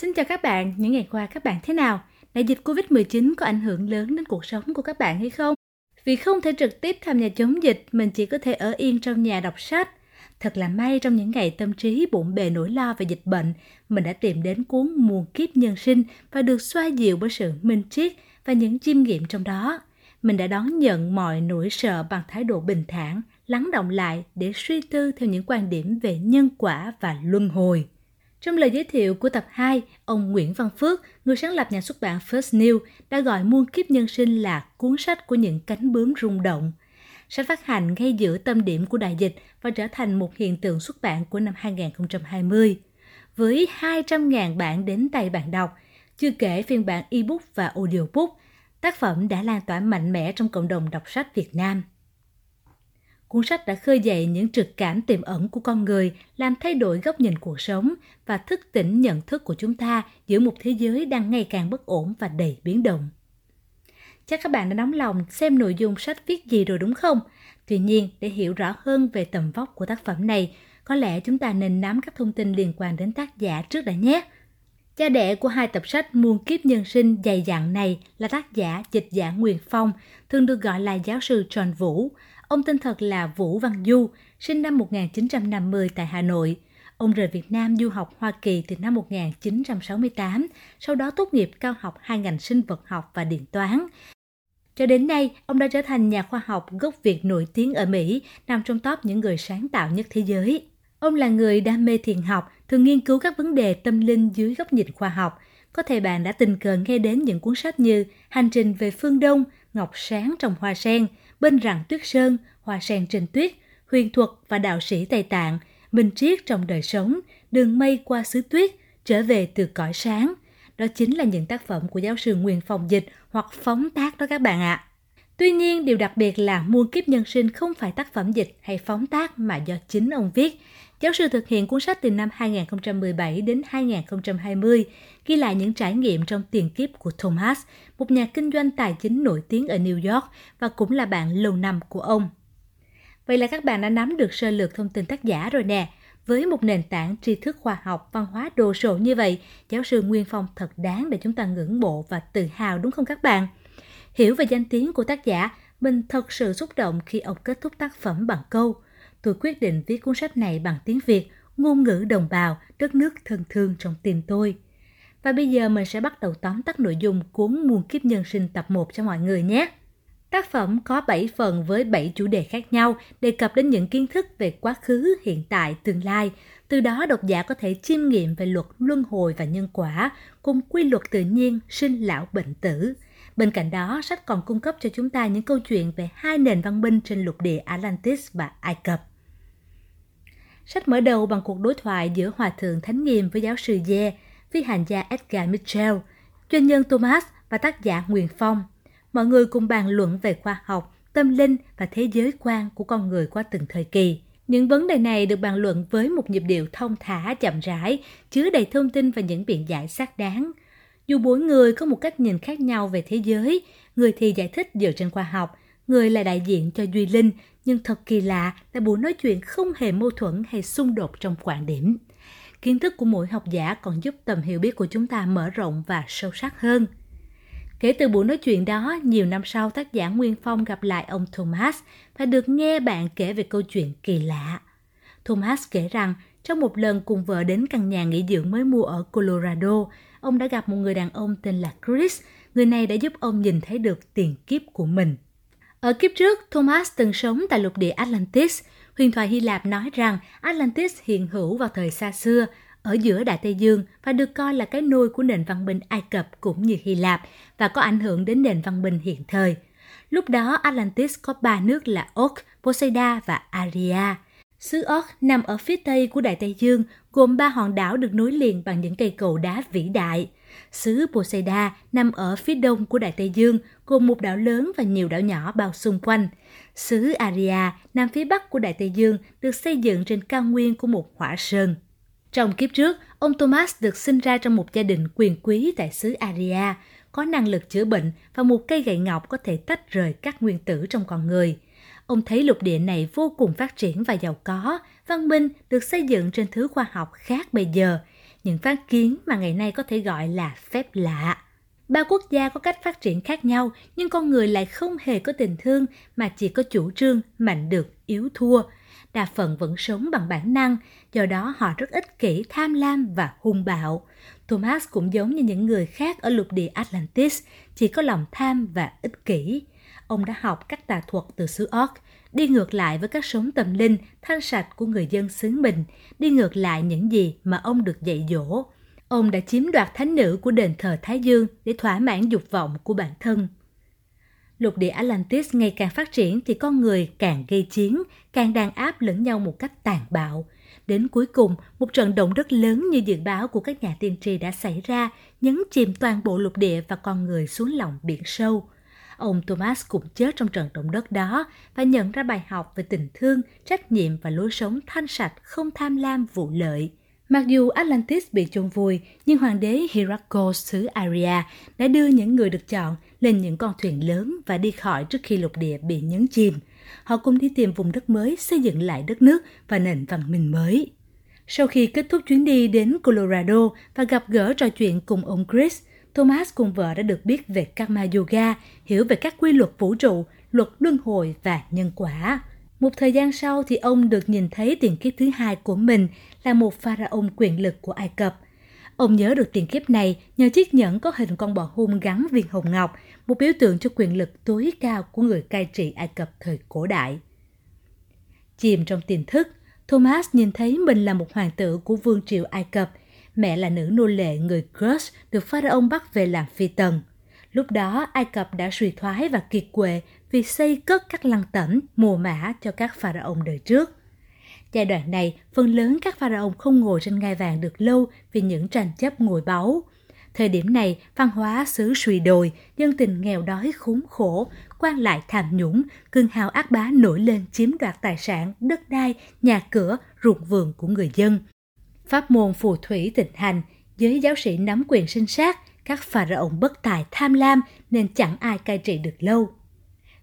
Xin chào các bạn, những ngày qua các bạn thế nào? Đại dịch Covid-19 có ảnh hưởng lớn đến cuộc sống của các bạn hay không? Vì không thể trực tiếp tham gia chống dịch, mình chỉ có thể ở yên trong nhà đọc sách. Thật là may trong những ngày tâm trí bụng bề nỗi lo về dịch bệnh, mình đã tìm đến cuốn Muôn kiếp nhân sinh và được xoa dịu bởi sự minh triết và những chiêm nghiệm trong đó. Mình đã đón nhận mọi nỗi sợ bằng thái độ bình thản, lắng động lại để suy tư theo những quan điểm về nhân quả và luân hồi. Trong lời giới thiệu của tập 2, ông Nguyễn Văn Phước, người sáng lập nhà xuất bản First New, đã gọi Muôn kiếp nhân sinh là cuốn sách của những cánh bướm rung động. Sách phát hành ngay giữa tâm điểm của đại dịch và trở thành một hiện tượng xuất bản của năm 2020. Với 200.000 bản đến tay bạn đọc, chưa kể phiên bản ebook và audiobook, tác phẩm đã lan tỏa mạnh mẽ trong cộng đồng đọc sách Việt Nam. Cuốn sách đã khơi dậy những trực cảm tiềm ẩn của con người, làm thay đổi góc nhìn cuộc sống và thức tỉnh nhận thức của chúng ta giữa một thế giới đang ngày càng bất ổn và đầy biến động. Chắc các bạn đã nóng lòng xem nội dung sách viết gì rồi đúng không? Tuy nhiên, để hiểu rõ hơn về tầm vóc của tác phẩm này, có lẽ chúng ta nên nắm các thông tin liên quan đến tác giả trước đã nhé. Cha đẻ của hai tập sách Muôn kiếp nhân sinh dày dặn này là tác giả dịch giả Nguyên Phong, thường được gọi là giáo sư Tròn Vũ. Ông tên thật là Vũ Văn Du, sinh năm 1950 tại Hà Nội. Ông rời Việt Nam du học Hoa Kỳ từ năm 1968, sau đó tốt nghiệp cao học hai ngành sinh vật học và điện toán. Cho đến nay, ông đã trở thành nhà khoa học gốc Việt nổi tiếng ở Mỹ, nằm trong top những người sáng tạo nhất thế giới. Ông là người đam mê thiền học, thường nghiên cứu các vấn đề tâm linh dưới góc nhìn khoa học. Có thể bạn đã tình cờ nghe đến những cuốn sách như Hành trình về phương Đông, Ngọc Sáng trong hoa sen, Bên rặng tuyết sơn, Hoa sen trên tuyết, Huyền thuật và đạo sĩ Tây Tạng, Minh triết trong đời sống, Đường mây qua xứ tuyết, Trở về từ cõi sáng. Đó chính là những tác phẩm của giáo sư Nguyên Phòng Dịch hoặc phóng tác đó các bạn ạ. Tuy nhiên, điều đặc biệt là Muôn kiếp nhân sinh không phải tác phẩm dịch hay phóng tác mà do chính ông viết. Giáo sư thực hiện cuốn sách từ năm 2017 đến 2020, ghi lại những trải nghiệm trong tiền kiếp của Thomas, một nhà kinh doanh tài chính nổi tiếng ở New York và cũng là bạn lâu năm của ông. Vậy là các bạn đã nắm được sơ lược thông tin tác giả rồi nè. Với một nền tảng tri thức khoa học, văn hóa đồ sộ như vậy, giáo sư Nguyên Phong thật đáng để chúng ta ngưỡng mộ và tự hào đúng không các bạn? Hiểu về danh tiếng của tác giả, mình thật sự xúc động khi ông kết thúc tác phẩm bằng câu Tôi quyết định viết cuốn sách này bằng tiếng Việt, ngôn ngữ đồng bào, đất nước thân thương trong tim tôi. Và bây giờ mình sẽ bắt đầu tóm tắt nội dung cuốn Muôn kiếp nhân sinh tập 1 cho mọi người nhé. Tác phẩm có 7 phần với 7 chủ đề khác nhau, đề cập đến những kiến thức về quá khứ, hiện tại, tương lai. Từ đó độc giả có thể chiêm nghiệm về luật luân hồi và nhân quả, cùng quy luật tự nhiên, sinh lão bệnh tử. Bên cạnh đó, sách còn cung cấp cho chúng ta những câu chuyện về hai nền văn minh trên lục địa Atlantis và Ai Cập. Sách mở đầu bằng cuộc đối thoại giữa Hòa thượng Thánh Nghiêm với giáo sư Ye, phi hành gia Edgar Mitchell, doanh nhân Thomas và tác giả Nguyên Phong. Mọi người cùng bàn luận về khoa học, tâm linh và thế giới quan của con người qua từng thời kỳ. Những vấn đề này được bàn luận với một nhịp điệu thông thả chậm rãi, chứa đầy thông tin và những biện giải xác đáng. Dù mỗi người có một cách nhìn khác nhau về thế giới, người thì giải thích dựa trên khoa học, người là đại diện cho duy linh, nhưng thật kỳ lạ là buổi nói chuyện không hề mâu thuẫn hay xung đột trong quan điểm. Kiến thức của mỗi học giả còn giúp tầm hiểu biết của chúng ta mở rộng và sâu sắc hơn. Kể từ buổi nói chuyện đó, nhiều năm sau tác giả Nguyên Phong gặp lại ông Thomas và được nghe bạn kể về câu chuyện kỳ lạ. Thomas kể rằng trong một lần cùng vợ đến căn nhà nghỉ dưỡng mới mua ở Colorado, ông đã gặp một người đàn ông tên là Chris. Người này đã giúp ông nhìn thấy được tiền kiếp của mình. Ở kiếp trước, Thomas từng sống tại lục địa Atlantis. Huyền thoại Hy Lạp nói rằng Atlantis hiện hữu vào thời xa xưa, ở giữa Đại Tây Dương và được coi là cái nôi của nền văn minh Ai Cập cũng như Hy Lạp và có ảnh hưởng đến nền văn minh hiện thời. Lúc đó Atlantis có ba nước là Orc, Poseida và Aria. Xứ Orc nằm ở phía tây của Đại Tây Dương, gồm ba hòn đảo được nối liền bằng những cây cầu đá vĩ đại. Xứ Poseida nằm ở phía đông của Đại Tây Dương, gồm một đảo lớn và nhiều đảo nhỏ bao xung quanh. Xứ Aria nằm phía bắc của Đại Tây Dương được xây dựng trên cao nguyên của một hỏa sơn. Trong kiếp trước, ông Thomas được sinh ra trong một gia đình quyền quý tại xứ Aria, có năng lực chữa bệnh và một cây gậy ngọc có thể tách rời các nguyên tử trong con người. Ông thấy lục địa này vô cùng phát triển và giàu có, văn minh được xây dựng trên thứ khoa học khác bây giờ những phát kiến mà ngày nay có thể gọi là phép lạ. Ba quốc gia có cách phát triển khác nhau, nhưng con người lại không hề có tình thương mà chỉ có chủ trương mạnh được, yếu thua. Đa phần vẫn sống bằng bản năng, do đó họ rất ích kỷ, tham lam và hung bạo. Thomas cũng giống như những người khác ở lục địa Atlantis, chỉ có lòng tham và ích kỷ. Ông đã học các tà thuật từ xứ Orc, đi ngược lại với các sống tâm linh, thanh sạch của người dân xứ mình, đi ngược lại những gì mà ông được dạy dỗ. Ông đã chiếm đoạt thánh nữ của đền thờ Thái Dương để thỏa mãn dục vọng của bản thân. Lục địa Atlantis ngày càng phát triển thì con người càng gây chiến, càng đàn áp lẫn nhau một cách tàn bạo. Đến cuối cùng, một trận động đất lớn như dự báo của các nhà tiên tri đã xảy ra, nhấn chìm toàn bộ lục địa và con người xuống lòng biển sâu. Ông Thomas cũng chết trong trận động đất đó và nhận ra bài học về tình thương, trách nhiệm và lối sống thanh sạch, không tham lam vụ lợi. Mặc dù Atlantis bị chôn vùi, nhưng hoàng đế Heracles xứ Aria đã đưa những người được chọn lên những con thuyền lớn và đi khỏi trước khi lục địa bị nhấn chìm. Họ cùng đi tìm vùng đất mới, xây dựng lại đất nước và nền văn minh mới. Sau khi kết thúc chuyến đi đến Colorado và gặp gỡ trò chuyện cùng ông Chris, Thomas cùng vợ đã được biết về Karma Yoga, hiểu về các quy luật vũ trụ, luật luân hồi và nhân quả. Một thời gian sau thì ông được nhìn thấy tiền kiếp thứ hai của mình là một pharaoh quyền lực của Ai Cập. Ông nhớ được tiền kiếp này nhờ chiếc nhẫn có hình con bò hung gắn viên hồng ngọc, một biểu tượng cho quyền lực tối cao của người cai trị Ai Cập thời cổ đại. Chìm trong tiềm thức, Thomas nhìn thấy mình là một hoàng tử của vương triều Ai Cập, mẹ là nữ nô lệ người Kurd được pharaoh bắt về làm phi tần. Lúc đó Ai Cập đã suy thoái và kiệt quệ vì xây cất các lăng tẩm, mùa mã cho các pharaoh đời trước. Giai đoạn này, phần lớn các pharaoh không ngồi trên ngai vàng được lâu vì những tranh chấp ngồi báu. Thời điểm này, văn hóa xứ suy đồi, dân tình nghèo đói khốn khổ, quan lại tham nhũng, cương hào ác bá nổi lên chiếm đoạt tài sản, đất đai, nhà cửa, ruộng vườn của người dân. Pháp môn phù thủy tịnh hành, giới giáo sĩ nắm quyền sinh sát, các pharaoh bất tài tham lam nên chẳng ai cai trị được lâu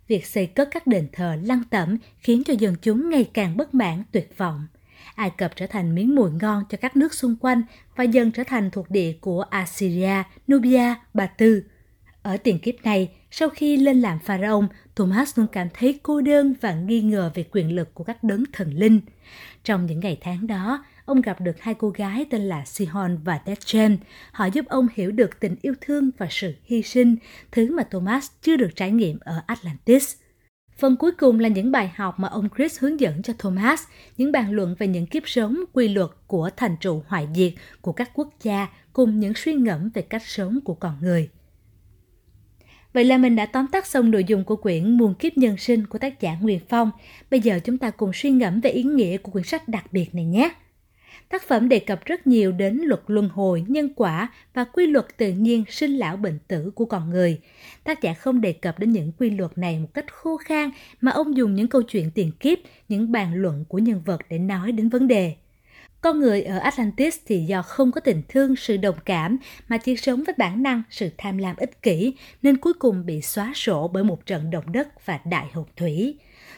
việc xây cất các đền thờ lăng tẩm khiến cho dân chúng ngày càng bất mãn, tuyệt vọng. Ai Cập trở thành miếng mùi ngon cho các nước xung quanh và dần trở thành thuộc địa của Assyria, Nubia, Ba Tư. Ở tiền kiếp này, sau khi lên làm pharaoh, Thomas luôn cảm thấy cô đơn và nghi ngờ về quyền lực của các đấng thần linh. Trong những ngày tháng đó, ông gặp được hai cô gái tên là Sihon và Dechem. Họ giúp ông hiểu được tình yêu thương và sự hy sinh, thứ mà Thomas chưa được trải nghiệm ở Atlantis. Phần cuối cùng là những bài học mà ông Chris hướng dẫn cho Thomas, những bàn luận về những kiếp sống, quy luật của thành trụ hoại diệt của các quốc gia cùng những suy ngẫm về cách sống của con người. Vậy là mình đã tóm tắt xong nội dung của quyển Muôn kiếp nhân sinh của tác giả Nguyên Phong. Bây giờ chúng ta cùng suy ngẫm về ý nghĩa của quyển sách đặc biệt này nhé. Tác phẩm đề cập rất nhiều đến luật luân hồi, nhân quả và quy luật tự nhiên sinh lão bệnh tử của con người. Tác giả không đề cập đến những quy luật này một cách khô khan mà ông dùng những câu chuyện tiền kiếp, những bàn luận của nhân vật để nói đến vấn đề. Con người ở Atlantis thì do không có tình thương, sự đồng cảm mà chỉ sống với bản năng, sự tham lam ích kỷ nên cuối cùng bị xóa sổ bởi một trận động đất và đại hồng thủy.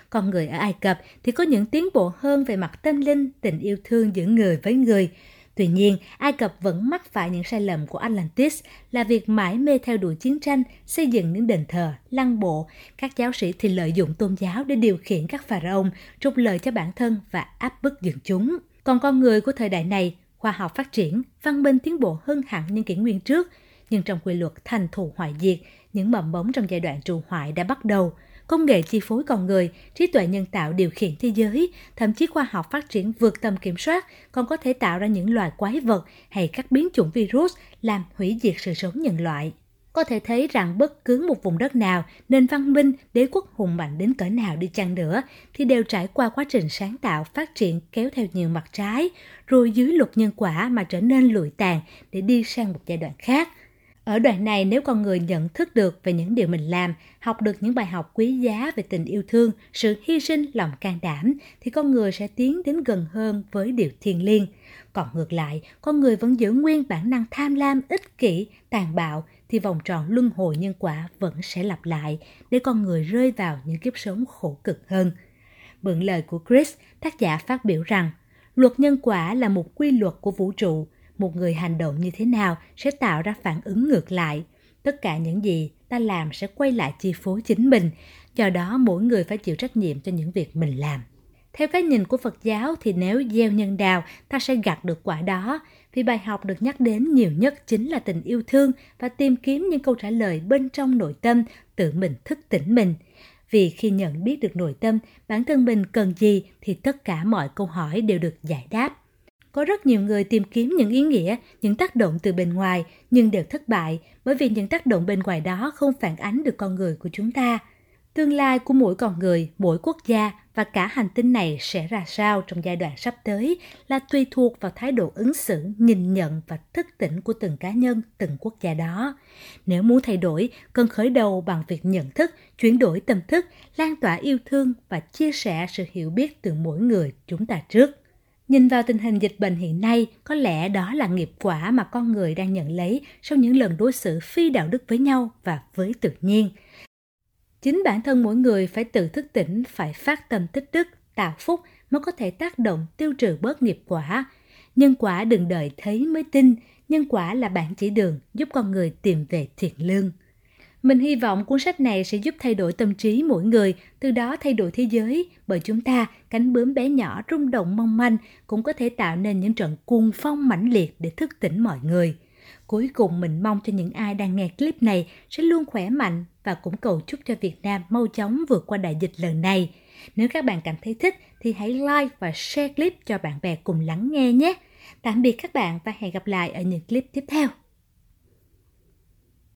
Con người ở Ai Cập thì có những tiến bộ hơn về mặt tâm linh, tình yêu thương giữa người với người. Tuy nhiên, Ai Cập vẫn mắc phải những sai lầm của Atlantis là việc mãi mê theo đuổi chiến tranh, xây dựng những đền thờ, lăng bộ. Các giáo sĩ thì lợi dụng tôn giáo để điều khiển các pharaoh, trục lợi cho bản thân và áp bức dân chúng. Còn con người của thời đại này, khoa học phát triển, văn minh tiến bộ hơn hẳn những kỷ nguyên trước, nhưng trong quy luật thành thù hoại diệt, những mầm bóng trong giai đoạn trù hoại đã bắt đầu. Công nghệ chi phối con người, trí tuệ nhân tạo điều khiển thế giới, thậm chí khoa học phát triển vượt tầm kiểm soát, còn có thể tạo ra những loài quái vật hay các biến chủng virus làm hủy diệt sự sống nhân loại. Có thể thấy rằng bất cứ một vùng đất nào, nền văn minh, đế quốc hùng mạnh đến cỡ nào đi chăng nữa, thì đều trải qua quá trình sáng tạo, phát triển kéo theo nhiều mặt trái, rồi dưới luật nhân quả mà trở nên lụi tàn để đi sang một giai đoạn khác. Ở đoạn này nếu con người nhận thức được về những điều mình làm, học được những bài học quý giá về tình yêu thương, sự hy sinh, lòng can đảm, thì con người sẽ tiến đến gần hơn với điều thiêng liêng. Còn ngược lại, con người vẫn giữ nguyên bản năng tham lam, ích kỷ, tàn bạo, thì vòng tròn luân hồi nhân quả vẫn sẽ lặp lại để con người rơi vào những kiếp sống khổ cực hơn. Mượn lời của Chris, tác giả phát biểu rằng luật nhân quả là một quy luật của vũ trụ, một người hành động như thế nào sẽ tạo ra phản ứng ngược lại. Tất cả những gì ta làm sẽ quay lại chi phối chính mình, do đó mỗi người phải chịu trách nhiệm cho những việc mình làm. Theo cái nhìn của Phật giáo thì nếu gieo nhân đào, ta sẽ gặt được quả đó. Vì bài học được nhắc đến nhiều nhất chính là tình yêu thương và tìm kiếm những câu trả lời bên trong nội tâm, tự mình thức tỉnh mình. Vì khi nhận biết được nội tâm, bản thân mình cần gì thì tất cả mọi câu hỏi đều được giải đáp. Có rất nhiều người tìm kiếm những ý nghĩa, những tác động từ bên ngoài nhưng đều thất bại bởi vì những tác động bên ngoài đó không phản ánh được con người của chúng ta. Tương lai của mỗi con người, mỗi quốc gia và cả hành tinh này sẽ ra sao trong giai đoạn sắp tới là tùy thuộc vào thái độ ứng xử, nhìn nhận và thức tỉnh của từng cá nhân, từng quốc gia đó. Nếu muốn thay đổi, cần khởi đầu bằng việc nhận thức, chuyển đổi tâm thức, lan tỏa yêu thương và chia sẻ sự hiểu biết từ mỗi người chúng ta trước. Nhìn vào tình hình dịch bệnh hiện nay, có lẽ đó là nghiệp quả mà con người đang nhận lấy sau những lần đối xử phi đạo đức với nhau và với tự nhiên. Chính bản thân mỗi người phải tự thức tỉnh, phải phát tâm tích đức, tạo phúc mới có thể tác động tiêu trừ bớt nghiệp quả. Nhân quả đừng đợi thấy mới tin, nhân quả là bản chỉ đường giúp con người tìm về thiện lương. Mình hy vọng cuốn sách này sẽ giúp thay đổi tâm trí mỗi người, từ đó thay đổi thế giới, bởi chúng ta, cánh bướm bé nhỏ rung động mong manh, cũng có thể tạo nên những trận cuồng phong mãnh liệt để thức tỉnh mọi người. Cuối cùng mình mong cho những ai đang nghe clip này sẽ luôn khỏe mạnh và cũng cầu chúc cho Việt Nam mau chóng vượt qua đại dịch lần này. Nếu các bạn cảm thấy thích thì hãy like và share clip cho bạn bè cùng lắng nghe nhé. Tạm biệt các bạn và hẹn gặp lại ở những clip tiếp theo.